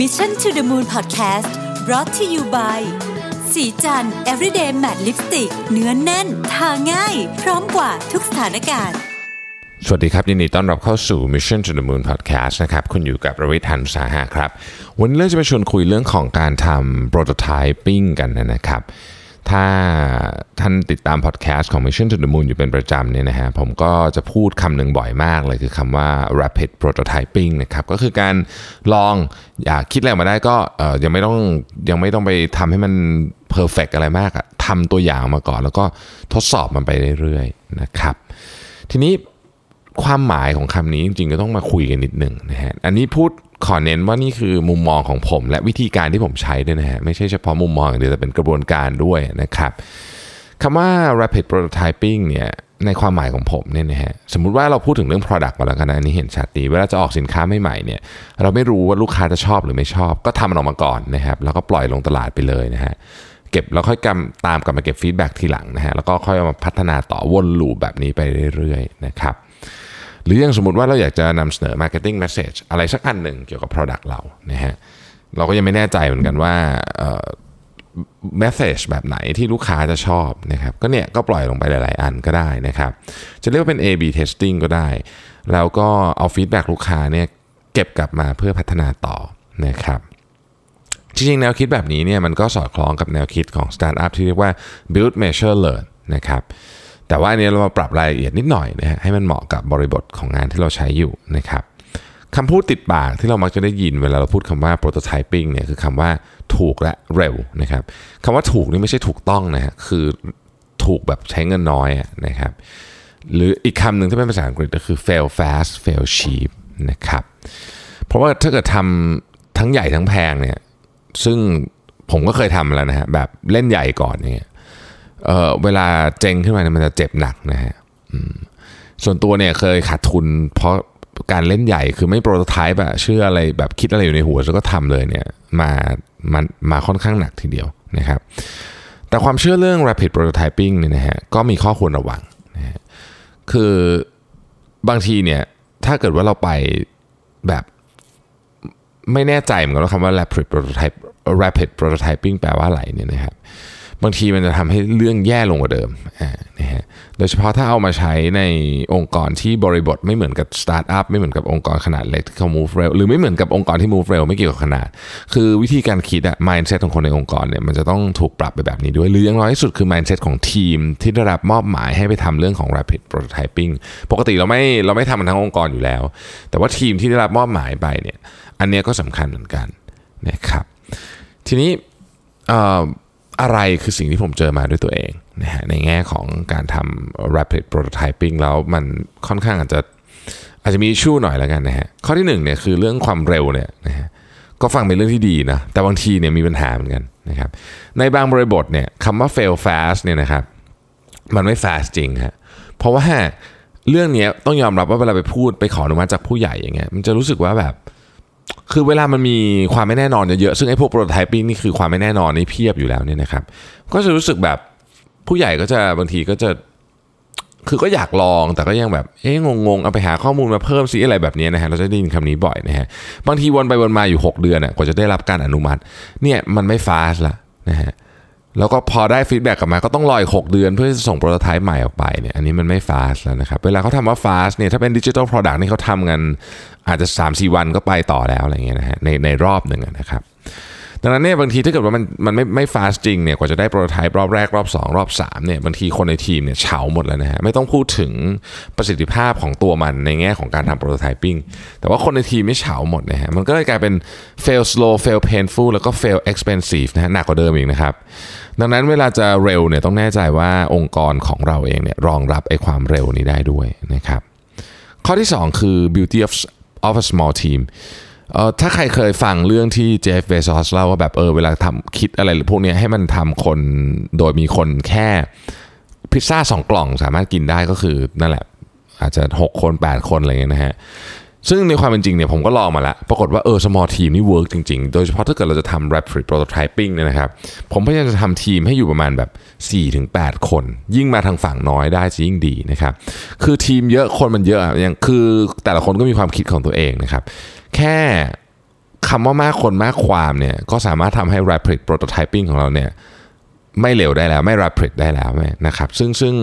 Mission to the Moon Podcast brought to you by สีจัน everyday matte lipstick เนื้อนแน่น ทาง่าย พร้อมกว่าทุกสถานการณ์ สวัสดีครับ ยินดีต้อนรับเข้าสู่ Mission to the Moon Podcast นะครับ คุณอยู่กับประวิทย์หันสาหะครับ วันนี้เราจะไปชวนคุยเรื่องของการทำ prototyping กันนะครับ ถ้าท่านติดตามพอดแคสต์ของ Mission to the Moon อยู่เป็นประจำเนี่ยนะฮะผมก็จะพูดคำหนึ่งบ่อยมากเลยคือคำว่า rapid prototyping นะครับก็คือการลองอยากคิดอะไรมาได้ก็เออยังไม่ต้องยังไม่ต้องไปทำให้มัน perfect อะไรมากอะทำตัวอย่างมาก่อน แล้วก็ทดสอบมันไปเรื่อยๆนะครับทีนี้ความหมายของคำนี้จริงๆก็ต้องมาคุยกันนิดหนึ่งนะฮะอันนี้พูด ขอเน้นว่านี่คือมุมมองของผม และวิธีการที่ผมใช้ด้วยนะฮะไม่ใช่เฉพาะมุมมองอย่างเดียวแต่เป็นกระบวนการด้วยนะครับคำว่า rapid prototyping เนี่ยในความหมายของผมเนี่ยนะฮะสมมุติว่าเราพูดถึงเรื่อง product มาแล้วกันนะอันนี้เห็นชัดดีเวลาจะออกสินค้าใหม่ๆเนี่ยเราไม่รู้ว่าลูกค้าจะชอบหรือไม่ชอบ ก็ทำมันออกมาก่อนนะครับแล้วก็ปล่อยลงตลาดไปเลยนะฮะเก็บแล้วค่อยกำตามกลับมาเก็บ feedback ทีหลังนะฮะแล้วก็ค่อยมาพัฒนาต่อวน loop แบบนี้ไปเรื่อยๆนะครับ หรืออย่างสมมติว่าเราอยากจะนำเสนอ marketing message อะไรสักอันหนึ่งเกี่ยวกับ product เรานะฮะเราก็ยังไม่แน่ใจเหมือนกันว่าเอ่อ message แบบไหนที่ลูกค้าจะชอบนะครับก็เนี่ยก็ปล่อยลงไปหลาย ๆ อันก็ได้นะครับ จะเรียกว่าเป็น A/B testing ก็ได้ แล้วก็เอา feedback ลูกค้าเนี่ยเก็บกลับมาเพื่อพัฒนาต่อนะครับจริงๆแนวคิดแบบนี้เนี่ยมันก็สอดคล้องกับแนวคิดของสตาร์ทอัพที่เรียกว่า build measure learn นะครับ แต่ว่าอันนี้เรามาปรับรายละเอียดนิดหน่อยนะฮะให้มันเหมาะกับบริบทของงานที่เราใช้อยู่นะครับคำพูดติดปากที่เรามักจะได้ยินเวลาเราพูดคำว่า prototyping เนี่ยคือคำว่าถูกและเร็วนะครับคำว่าถูกนี่ไม่ใช่ถูกต้องนะฮะคือถูกแบบใช้เงินน้อยนะครับหรืออีกคำหนึ่งที่เป็นภาษาอังกฤษก็คือ fail fast fail cheap นะครับเพราะว่าถ้าเกิดทำทั้งใหญ่ทั้งแพงเนี่ยซึ่งผมก็เคยทำแล้วนะฮะแบบเล่นใหญ่ก่อนเนี่ย เเวลาเจ๊งขึ้นมาเนี่ยมันจะเจ็บหนักนะฮะส่วนตัวเนี่ยเคยขาดทุน เพราะการเล่นใหญ่คือไม่โปรโตไทป์อะเชื่ออะไรแบบคิดอะไรอยู่ในหัวแล้วก็ทำเลยเนี่ยมามันมาค่อนข้างหนักทีเดียวนะครับ แต่ความเชื่อเรื่อง rapid prototyping เนี่ยนะฮะก็มีข้อควรระวังนะฮะคือบางทีเนี่ยถ้าเกิดว่าเราไปแบบไม่แน่ใจเหมือนกันว่าคำว่า rapid prototype rapid prototyping แปลว่าอะไรเนี่ยนะครับ บางทีมันจะทำให้เรื่องแย่ลงกว่าเดิมนะฮะโดยเฉพาะถ้าเอามาใช้ในองค์กรที่บริบทไม่เหมือนกับสตาร์ทอัพไม่เหมือนกับองค์กรขนาดเล็กที่เขา move เร็วหรือไม่เหมือนกับองค์กรที่ move เร็วไม่เกี่ยวกับขนาด คือวิธีการคิดอะ mindset ของคนในองค์กรเนี่ยมันจะต้องถูกปรับไปแบบนี้ด้วย หรืออย่างน้อยที่สุดคือ mindset ของทีมที่ได้รับมอบหมายให้ไปทำเรื่องของ rapid prototyping ปกติเราไม่เราไม่ทำมันทั้งองค์กรอยู่แล้ว แต่ว่าทีมที่ได้รับมอบหมายไปเนี่ยอันเนี้ยก็สำคัญเหมือนกันนะครับทีนี้ อะไรคือสิ่งที่ผมเจอมาด้วยตัวเองนะฮะในแง่ของการทำ rapid prototyping แล้วมันค่อนข้างอาจจะอาจจะมีชู่หน่อยแล้วกันนะฮะข้อที่หนึ่งเนี่ยคือเรื่องความเร็วเนี่ยนะฮะก็ฟังเป็นเรื่องที่ดีนะแต่บางทีเนี่ยมีปัญหาเหมือนกันนะครับในบางบริบทเนี่ยคำว่า fail fast เนี่ยนะครับมันไม่ fast จริงฮะเพราะว่าเรื่องนี้ต้องยอมรับว่าเวลาไปพูดไปขออนุมัติจากผู้ใหญ่อย่างเงี้ยมันจะรู้สึกว่าแบบ คือเวลามันมีความไม่แน่นอนเยอะๆซึ่งไอ้พวกโปรโตไทปิ้งนี่คือความไม่แน่นอนนี่เพียบอยู่แล้วเนี่ยนะครับ ก็จะรู้สึกแบบผู้ใหญ่ก็จะบางทีก็จะคือก็อยากลองแต่ก็ยังแบบเอ๊ะงงๆ เอาไปหาข้อมูลมาเพิ่มสิอะไรแบบนี้นะฮะเราจะได้ยินคำนี้บ่อยนะฮะบางทีวนไปวนมาอยู่ 6 เดือนน่ะกว่าจะได้รับการอนุมัติเนี่ยมันไม่ fast ละนะฮะ แล้วก็พอได้ feedback กลับมาก็ต้องรออีก6เดือนเพื่อจะส่ง prototype ใหม่ออกไปเนี่ยอันนี้มันไม่ fast แล้วนะครับ เวลาเขาทำว่า fast เนี่ยถ้าเป็น digital product นี่เขาทำกันอาจจะ 3-4 วันก็ไปต่อแล้วอะไรเงี้ยนะฮะในในรอบหนึ่งนะครับ ดังนั้นเนี่ยบางทีถ้าเกิดว่ามันมันไม่ไม่ fast จริงเนี่ยกว่าจะได้ prototype รอบแรกรอบ 2 รอบ3เนี่ยบางทีคนในทีมเนี่ยเฉาหมดแล้วนะฮะไม่ต้องพูดถึงประสิทธิภาพของตัวมันในแง่ของการทำโปรโตไทปิ้งแต่ว่าคนในทีมไม่เฉาหมดนะฮะมันก็เลยกลายเป็น fail slow fail painful แล้วก็ fail expensive นะฮะหนักกว่าเดิมอีกนะครับดังนั้นเวลาจะเร็วเนี่ยต้องแน่ใจว่าองค์กรของเราเองเนี่ยรองรับไอ้ความเร็วนี้ได้ด้วยนะครับข้อที่ 2 คือ beauty of of a small team เออถ้าใครเคยฟังเรื่องที่เจฟเบซอสเล่าว่าแบบเออเวลาทำคิดอะไรหรือพวกนี้ให้มันทำคนโดยมีคนแค่พิซซ่าสองกล่องสามารถกินได้ก็คือนั่นแหละ อาจจะ 6 คน 8 คนอะไรเงี้ยนะฮะซึ่งในความเป็นจริงเนี่ยผมก็ลองมาแล้วปรากฏว่าเออ small team นี่ work จริง ๆ โดยเฉพาะถ้าเกิดเราจะทำ rapid prototyping เนี่ยนะครับ ผมพยายามจะทำทีมให้อยู่ประมาณแบบ 4-8 คน ยิ่งมาทางฝั่งน้อยได้จะยิ่งดีนะครับ คือทีมเยอะคนมันเยอะอย่างคือแต่ละคนก็มีความคิดของตัวเองนะครับ แค่คำว่ามากคนมากความเนี่ยก็สามารถทำให้ rapid prototyping ของเราเนี่ยไม่เร็วได้แล้วไม่ rapid ได้แล้วนะครับซึ่งซึ่ง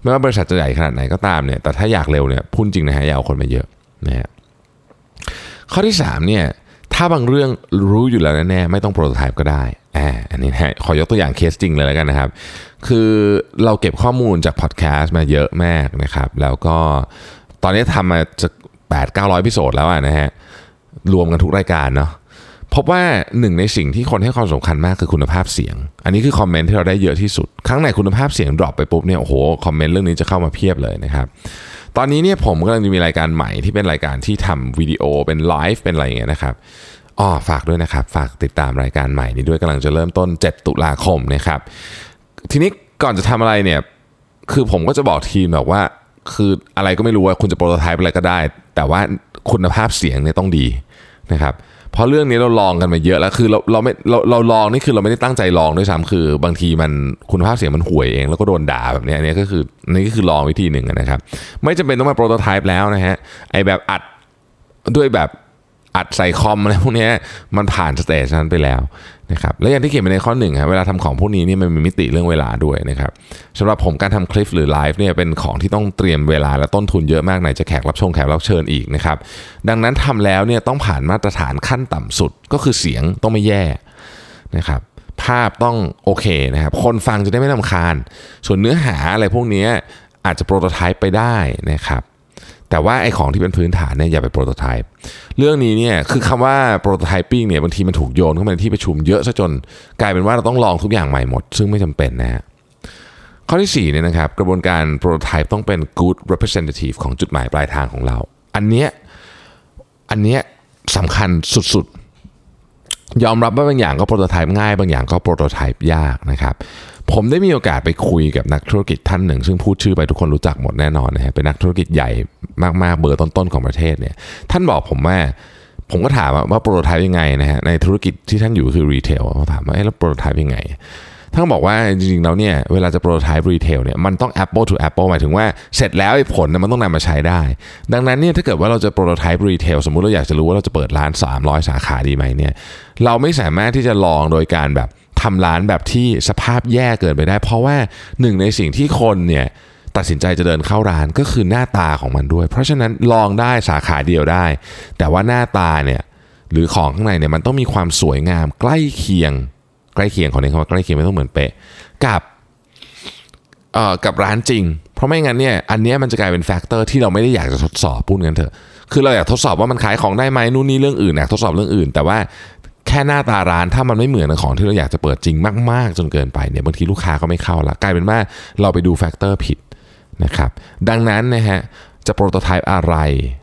ไม่ว่าบริษัทจะใหญ่ขนาดไหนก็ตามเนี่ยแต่ถ้าอยากเร็วเนี่ยพูดจริงนะฮะอย่าเอาคนมาเยอะนะฮะข้อที่3เนี่ยถ้าบางเรื่องรู้อยู่แล้วแน่ๆไม่ต้องโปรโตไทป์ก็ได้อ่าอันนี้นะขอยกตัวอย่างเคสจริงเลยแล้วกันนะครับ คือเราเก็บข้อมูลจากพอดแคสต์มาเยอะมากนะครับ แล้วก็ตอนนี้ทำมาจะ8 9 0 0พิโซดแล้วนะฮะ รวมกันทุกรายการเนาะพบว่าหนึ่งในสิ่งที่คนให้ความสำคัญมากคือคุณภาพเสียง อันนี้คือคอมเมนต์ที่เราได้เยอะที่สุด ครั้งไหนคุณภาพเสียง drop ไปปุ๊บเนี่ยโอ้โหคอมเมนต์เรื่องนี้จะเข้ามาเพียบเลยนะครับ ตอนนี้เนี่ยผมกำลังจะมีรายการใหม่ที่เป็นรายการที่ทำวิดีโอเป็นไลฟ์เป็นอะไรอย่างเงี้ยนะครับอ๋อฝากด้วยนะครับ ฝากติดตามรายการใหม่นี้ด้วยกำลังจะเริ่มต้น 7 ตุลาคมนะครับ ทีนี้ก่อนจะทำอะไรเนี่ยคือผมก็จะบอกทีมแบบว่า คืออะไรก็ไม่รู้ว่าคุณจะ prototype อะไรก็ได้ แต่ว่า คุณภาพเสียงเนี่ยต้องดีนะครับเพราะเรื่องนี้เราลองกันมาเยอะแล้วคือเราเราไม่เราเราลองนี่คือเราไม่ได้ตั้งใจลองด้วยซ้ำคือบางทีมันคุณภาพเสียงมันห่วยเอง แล้วก็โดนด่าแบบนี้อันนี้ก็คือนี่ก็คือลองวิธีหนึ่งนะครับ ไม่จำเป็นต้องมา prototype แล้วนะฮะไอแบบอัดด้วยแบบ อัดใส่คอมอะไรพวกนี้มันผ่าน stage นั้นไปแล้วนะครับและอย่างที่เขียนไปในข้อหนึ่งครับเวลาทำของพวกนี้นี่มันมีมิติเรื่องเวลาด้วยนะครับสำหรับผมการทำคลิปหรือไลฟ์เนี่ยเป็นของที่ต้องเตรียมเวลาและต้นทุนเยอะมากไหนจะแขกรับชงแขกรับเชิญอีกนะครับดังนั้นทำแล้วเนี่ยต้องผ่านมาตรฐานขั้นต่ำสุดก็คือเสียงต้องไม่แย่นะครับภาพต้องโอเคนะครับคนฟังจะได้ไม่ลำคาญ ส่วนเนื้อหาอะไรพวกนี้อาจจะโปรโตไทป์ไปได้นะครับ แต่ว่าไอ้ของที่เป็นพื้นฐานเนี่ยอย่าไปโปรโตไทป์เรื่องนี้เนี่ยคือคำว่าโปรโตไทปิ้งเนี่ยบางทีมันถูกโยนเข้ามาในที่ประชุมเยอะซะจนกลายเป็นว่าเราต้องลองทุกอย่างใหม่หมด ซึ่งไม่จำเป็นนะฮะข้อที่4เนี่ยนะครับกระบวนการโปรโตไทป์ต้องเป็น good representative ของจุดหมายปลายทางของเรา อันเนี้ยอันเนี้ยสำคัญสุดๆ ยอมรับว่าบางอย่างก็ prototype ง่าย บางอย่างก็ prototype ยากนะครับ ผมได้มีโอกาสไปคุยกับนักธุรกิจท่านหนึ่ง ซึ่งพูดชื่อไปทุกคนรู้จักหมดแน่นอนนะฮะเป็นนักธุรกิจใหญ่มากๆเบอร์ต้นๆของประเทศเนี่ยท่านบอกผมว่าผมก็ถามว่า prototype ยังไงนะฮะในธุรกิจที่ท่านอยู่คือ retail เขาถามว่าแล้ว prototype ยังไงท่านบอกว่าจริงๆแล้วเนี่ยเวลาจะ prototype retail เนี่ยมันต้อง Apple to Apple หมายถึงว่าเสร็จแล้วผลมันต้องนำมาใช้ได้ ดังนั้นเนี่ยถ้าเกิดว่าเราจะโปรโตไทป์รีเทลสมมุติเราอยากจะรู้ว่าเราจะเปิดร้าน 300 สาขาดีไหมเนี่ยเราไม่สามารถที่จะลองโดยการแบบ ทำร้านแบบที่สภาพแย่เกินไปได้ เพราะว่าหนึ่งในสิ่งที่คนเนี่ยตัดสินใจจะเดินเข้าร้านก็คือหน้าตาของมันด้วย เพราะฉะนั้นลองได้สาขาเดียวได้ แต่ว่าหน้าตาเนี่ยหรือของข้างในเนี่ยมันต้องมีความสวยงามใกล้เคียง ใกล้เคียงของนี้คำว่าใกล้เคียงไม่ต้องเหมือนเป๊ะกับเอ่อกับร้านจริง เพราะไม่งั้นเนี่ยอันนี้มันจะกลายเป็น factor ที่เราไม่ได้อยากจะทดสอบพูดกันเถอะคือเราอยากทดสอบว่ามันขายของได้ไหมนู่นนี่เรื่องอื่นอยากทดสอบเรื่องอื่น แต่ว่า แค่หน้าตาร้านถ้ามันไม่เหมือนของที่เราอยากจะเปิดจริงมาก ๆ จนเกินไปเนี่ยบางทีลูกค้าก็ไม่เข้าละกลายเป็นว่าเราไปดู factor ผิดนะครับดังนั้นนะฮะจะ prototype อะไร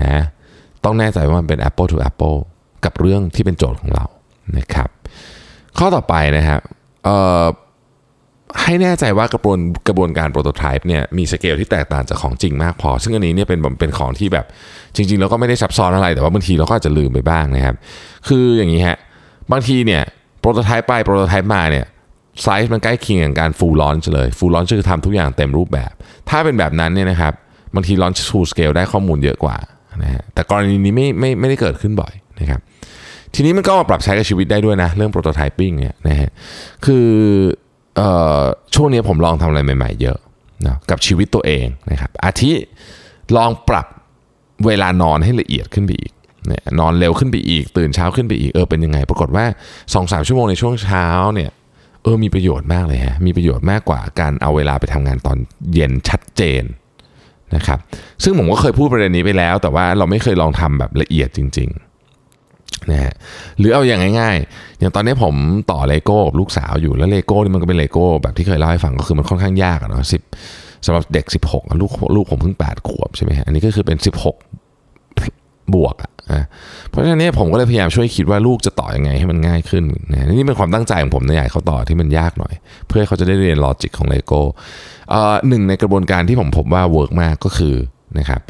นะต้องแน่ใจว่ามันเป็น Apple to Apple กับเรื่องที่เป็นโจทย์ของเรานะครับข้อต่อไปนะครับให้แน่ใจว่ากระบวนกระบวนการ prototype เนี่ยมีสเกลที่แตกต่างจากของจริงมากพอ ซึ่งอันนี้เนี่ยเป็นเป็นของที่แบบจริงๆ แล้วก็ไม่ได้ซับซ้อนอะไร แต่ว่าบางทีเราก็อาจจะลืมไปบ้างนะครับ คืออย่างนี้ฮะ บางทีเนี่ย prototype ไป prototype มาเนี่ยไซส์มันใกล้เคียงกับการ full launch เลย full launch คือทำทุกอย่างเต็มรูปแบบ ถ้าเป็นแบบนั้นเนี่ยนะครับบางที launch full scale ได้ข้อมูลเยอะกว่านะฮะแต่กรณีนี้ไม่ไม่ไม่ได้เกิดขึ้นบ่อยนะครับทีนี้มันก็มาปรับใช้กับชีวิตได้ด้วยนะ เรื่องโปรโตไทปิ้งเนี่ยนะฮะคือเอ่อช่วงนี้ผมลองทำอะไรใหม่ๆเยอะนะกับชีวิตตัวเองนะครับอาทิลองปรับเวลานอนให้ละเอียดขึ้นไปอีก เนี่ยนอนเร็วขึ้นไปอีก ตื่นเช้าขึ้นไปอีกเออเป็นยังไง ปรากฏว่า2อสชั่วโมงในช่วงเช้าเนี่ยเออมีประโยชน์มากเลยฮะมีประโยชน์มากกว่าการเอาเวลาไปทำงานตอนเห็นชัดเจนนะครับซึ่งผมก็เคยพูดประเด็นนี้ไปแล้ว แต่ว่าเราไม่เคยลองทำแบบละเอียดจริงๆนะฮะหรือเอาอย่างง่ายๆ อย่างตอนนี้ผมต่อเลโก้ลูกสาวอยู่แล้วเลโก้นี่มันก็เป็นเลโก้แบบที่เคยเล่าให้ฟังก็คือมันค่อนข้างยากเนาะสิบสำหรับเด็ก 16 ลูกลูกผมเพิ่ง 8 ขวบใช่ไหมฮะอันนี้ก็คือเป็น 16 บวกอะเพราะฉะนั้นผมก็เลยพยายามช่วยคิดว่าลูกจะต่อยังไงให้มันง่ายขึ้นนะนี่เป็นความตั้งใจของผมนะอยากเขาต่อที่มันยากหน่อย เพื่อเขาจะได้เรียน logic ของเลโก้หนึ่งในกระบวนการที่ผมพบว่า work มากก็คือนะครับ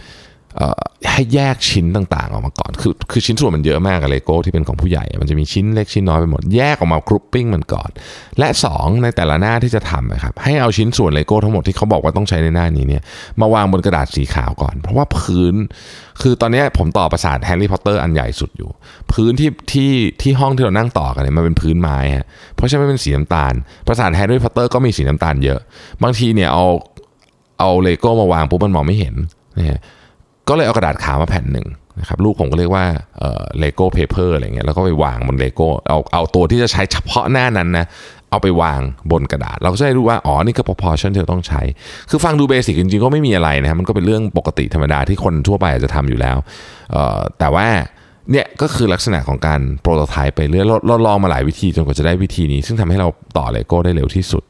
ให้แยกชิ้นต่างๆ ออกมาก่อน คือคือชิ้นส่วนมันเยอะมากกับเลโก้ที่เป็นของผู้ใหญ่ มันจะมีชิ้นเล็กชิ้นน้อยไปหมด แยกออกมา grouping มันก่อน และ 2 ในแต่ละหน้าที่จะทำนะครับ ให้เอาชิ้นส่วนเลโก้ทั้งหมดที่เขาบอกว่าต้องใช้ในหน้านี้เนี่ย มาวางบนกระดาษสีขาวก่อน เพราะว่าพื้น คือตอนนี้ผมต่อปราสาทแฮร์รี่พอตเตอร์อันใหญ่สุดอยู่ พื้นที่ที่ที่ห้องที่เรานั่งต่อกันเนี่ยมันเป็นพื้นไม้ฮะ เพราะฉะนั้นมันเป็นสีน้ำตาล ปราสาทแฮร์รี่พอตเตอร์ก็มีสีน้ำตาลเยอะ บางทีเนี่ยเอาเอาเลโก้มาวางปุ๊บมันมองไม่เห็นนะฮะ ก็เลยเอากระดาษขาวมาแผ่นหนึ่งนะครับลูกผมก็เรียกว่า Lego paper อะไรเงี้ยแล้วก็ไปวางบนเลโก้เอาเอาตัวที่จะใช้เฉพาะหน้านั้นนะเอาไปวางบนกระดาษ เราก็จะได้รู้ว่า อ๋อ นี่ก็ proportion ที่เราต้องใช้ คือฟังดู basic จริงๆ ก็ไม่มีอะไรนะมันก็เป็นเรื่องปกติธรรมดาที่คนทั่วไปอาจจะทำอยู่แล้ว แต่ว่าเนี่ยก็คือลักษณะของการโปรโตไทป์ไปเรื่อยเราลองมาหลายวิธีจนกว่าจะได้วิธีนี้ ซึ่งทำให้เราต่อเลโก้ได้เร็วที่สุด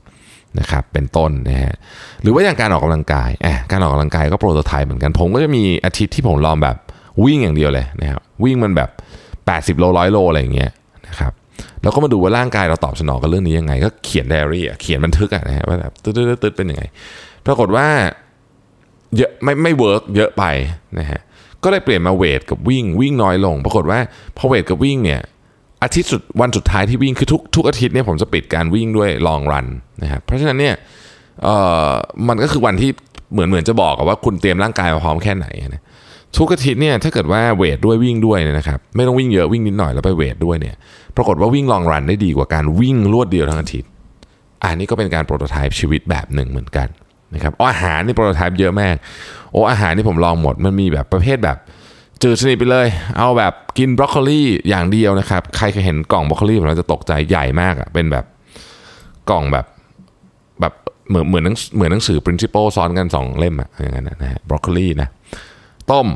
นะครับเป็นต้นนะฮะหรือว่าอย่างการออกกำลังกายอะการออกกำลังกายก็โปรโตไทป์เหมือนกันผมก็จะมีอาทิตย์ที่ผมลองแบบวิ่งอย่างเดียวเลยนะครับวิ่งมันแบบ 80 โลร้อยโลอะไรอย่างเงี้ยนะครับแล้วก็มาดูว่าร่างกายเราตอบสนองกับเรื่องนี้ยังไง ก็เขียนไดอารี่เขียนบันทึกอะนะฮะว่าแบบตืดตืดเป็นยังไง ปรากฏว่าเยอะไม่ไม่ work เยอะไปนะฮะก็เลยเปลี่ยนมา weight กับวิ่งวิ่งน้อยลง ปรากฏว่าพอ weight กับวิ่งเนี่ย อาทิตย์สุดวันสุดท้ายที่วิ่งคือทุกทุกอาทิตย์เนี่ยผมจะปิดการวิ่งด้วย long run นะครับเพราะฉะนั้นเนี่ยเอ่อมันก็คือวันที่เหมือนเหมือนจะบอกว่าคุณเตรียมร่างกายมาพร้อมแค่ไหนนะทุกอาทิตย์เนี่ยถ้าเกิดว่า weight ด้วยวิ่งด้วยเนี่ยนะครับไม่ต้องวิ่งเยอะวิ่งนิดหน่อยแล้วไป weight ด้วยเนี่ยปรากฏว่าวิ่ง long run ได้ดีกว่าการวิ่งรวดเดียวทั้งอาทิตย์ อันนี้ก็เป็นการโปรโตไทป์ชีวิตแบบหนึ่งเหมือนกันนะครับอาหารนี่โปรโตไทป์เยอะมากโอ้อาหารนี่ผมลองหมดมันมีแบบประเภทแบบ จืดสนิทไปเลย เอาแบบกินบรอกโคลีอย่างเดียวนะครับ ใครเคยเห็นกล่องบรอกโคลีผมจะตกใจใหญ่มากอะ่ะเป็นแบบกล่องแบบแบบเหมือนเหมือนเหมือนหนังสือ principle ซ้อนกัน 2 เล่มอะอย่างนั้นนะฮะบรอกโคลีนะ ต้ม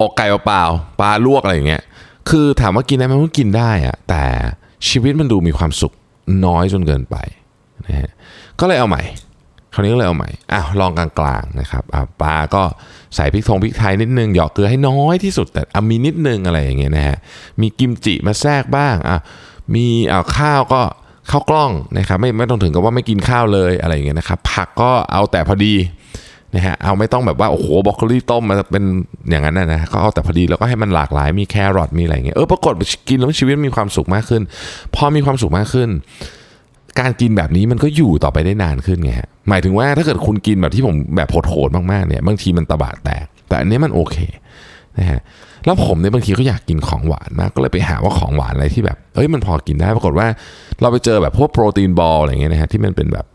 อกไก่เปล่าปลาลวกอะไรอย่างเงี้ย คือถามว่ากินได้ไหมมันกินได้อะแต่ชีวิตมันดูมีความสุขน้อยจนเกินไปนะฮะก็เลยเอาใหม่ คราวนี้ก็เลยเอาใหม่อ้าวลองกลางๆนะครับปลาก็ใส่พริกทงพริกไทยนิดนึงหยอกเกลือให้น้อยที่สุดแต่เอามีนิดนึงอะไรอย่างเงี้ยนะฮะมีกิมจิมาแทรกบ้างอะมีเอาข้าวก็ข้าวกล้องนะครับไม่ไม่ต้องถึงกับว่าไม่กินข้าวเลยอะไรอย่างเงี้ยนะครับผักก็เอาแต่พอดีนะฮะเอาไม่ต้องแบบว่าโอ้โหบรอกโคลีต้มมาเป็นอย่างนั้นนะก็เอาแต่พอดีแล้วก็ให้มันหลากหลายมีแครอทมีอะไรอย่างเงี้ยเออปรากฏกินแล้วชีวิตมีความสุขมากขึ้น พอมีความสุขมากขึ้น การกินแบบนี้มันก็อยู่ต่อไปได้นานขึ้นไงฮะ หมายถึงว่าถ้าเกิดคุณกินแบบที่ผมแบบโหดๆมากๆเนี่ยบางทีมันตะบะแตก แต่อันนี้มันโอเคนะฮะแล้วผมเนี่ยบางทีก็อยากกินของหวานมากก็เลยไปหาว่าของหวานอะไรที่แบบเอ้ยมันพอกินได้ปรากฏว่า เราไปเจอแบบพวกโปรตีนบอลอะไรเงี้ยนะฮะที่มันเป็นแบบ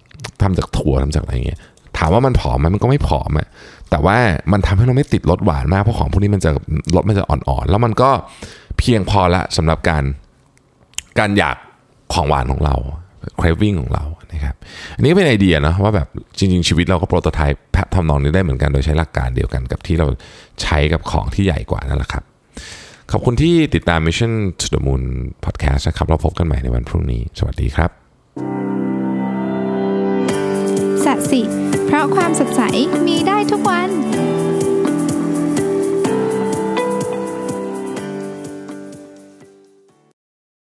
ทำจากถั่วทำจากอะไรเงี้ยถามว่ามันผอมไหมมันก็ไม่ผอมอะแต่ว่ามันทำให้เราไม่ติดรสหวานมากเพราะของพวกนี้มันจะรสมันจะอ่อนๆ แล้วมันก็เพียงพอละสำหรับการการอยากของหวานของเรา craving ของเรานะครับอันนี้เป็นไอเดียนะว่าแบบจริง ๆ ชีวิตเราก็โปรโตไทป์ทำนองนี้ได้เหมือนกันโดยใช้หลักการเดียวกันกับที่เราใช้กับของที่ใหญ่กว่านั่นแหละครับ ขอบคุณที่ติดตาม Mission to the Moon Podcast นะครับเราพบกันใหม่ในวันพรุ่งนี้ สวัสดีครับสัสิเพราะความสดใสมีได้ทุกวัน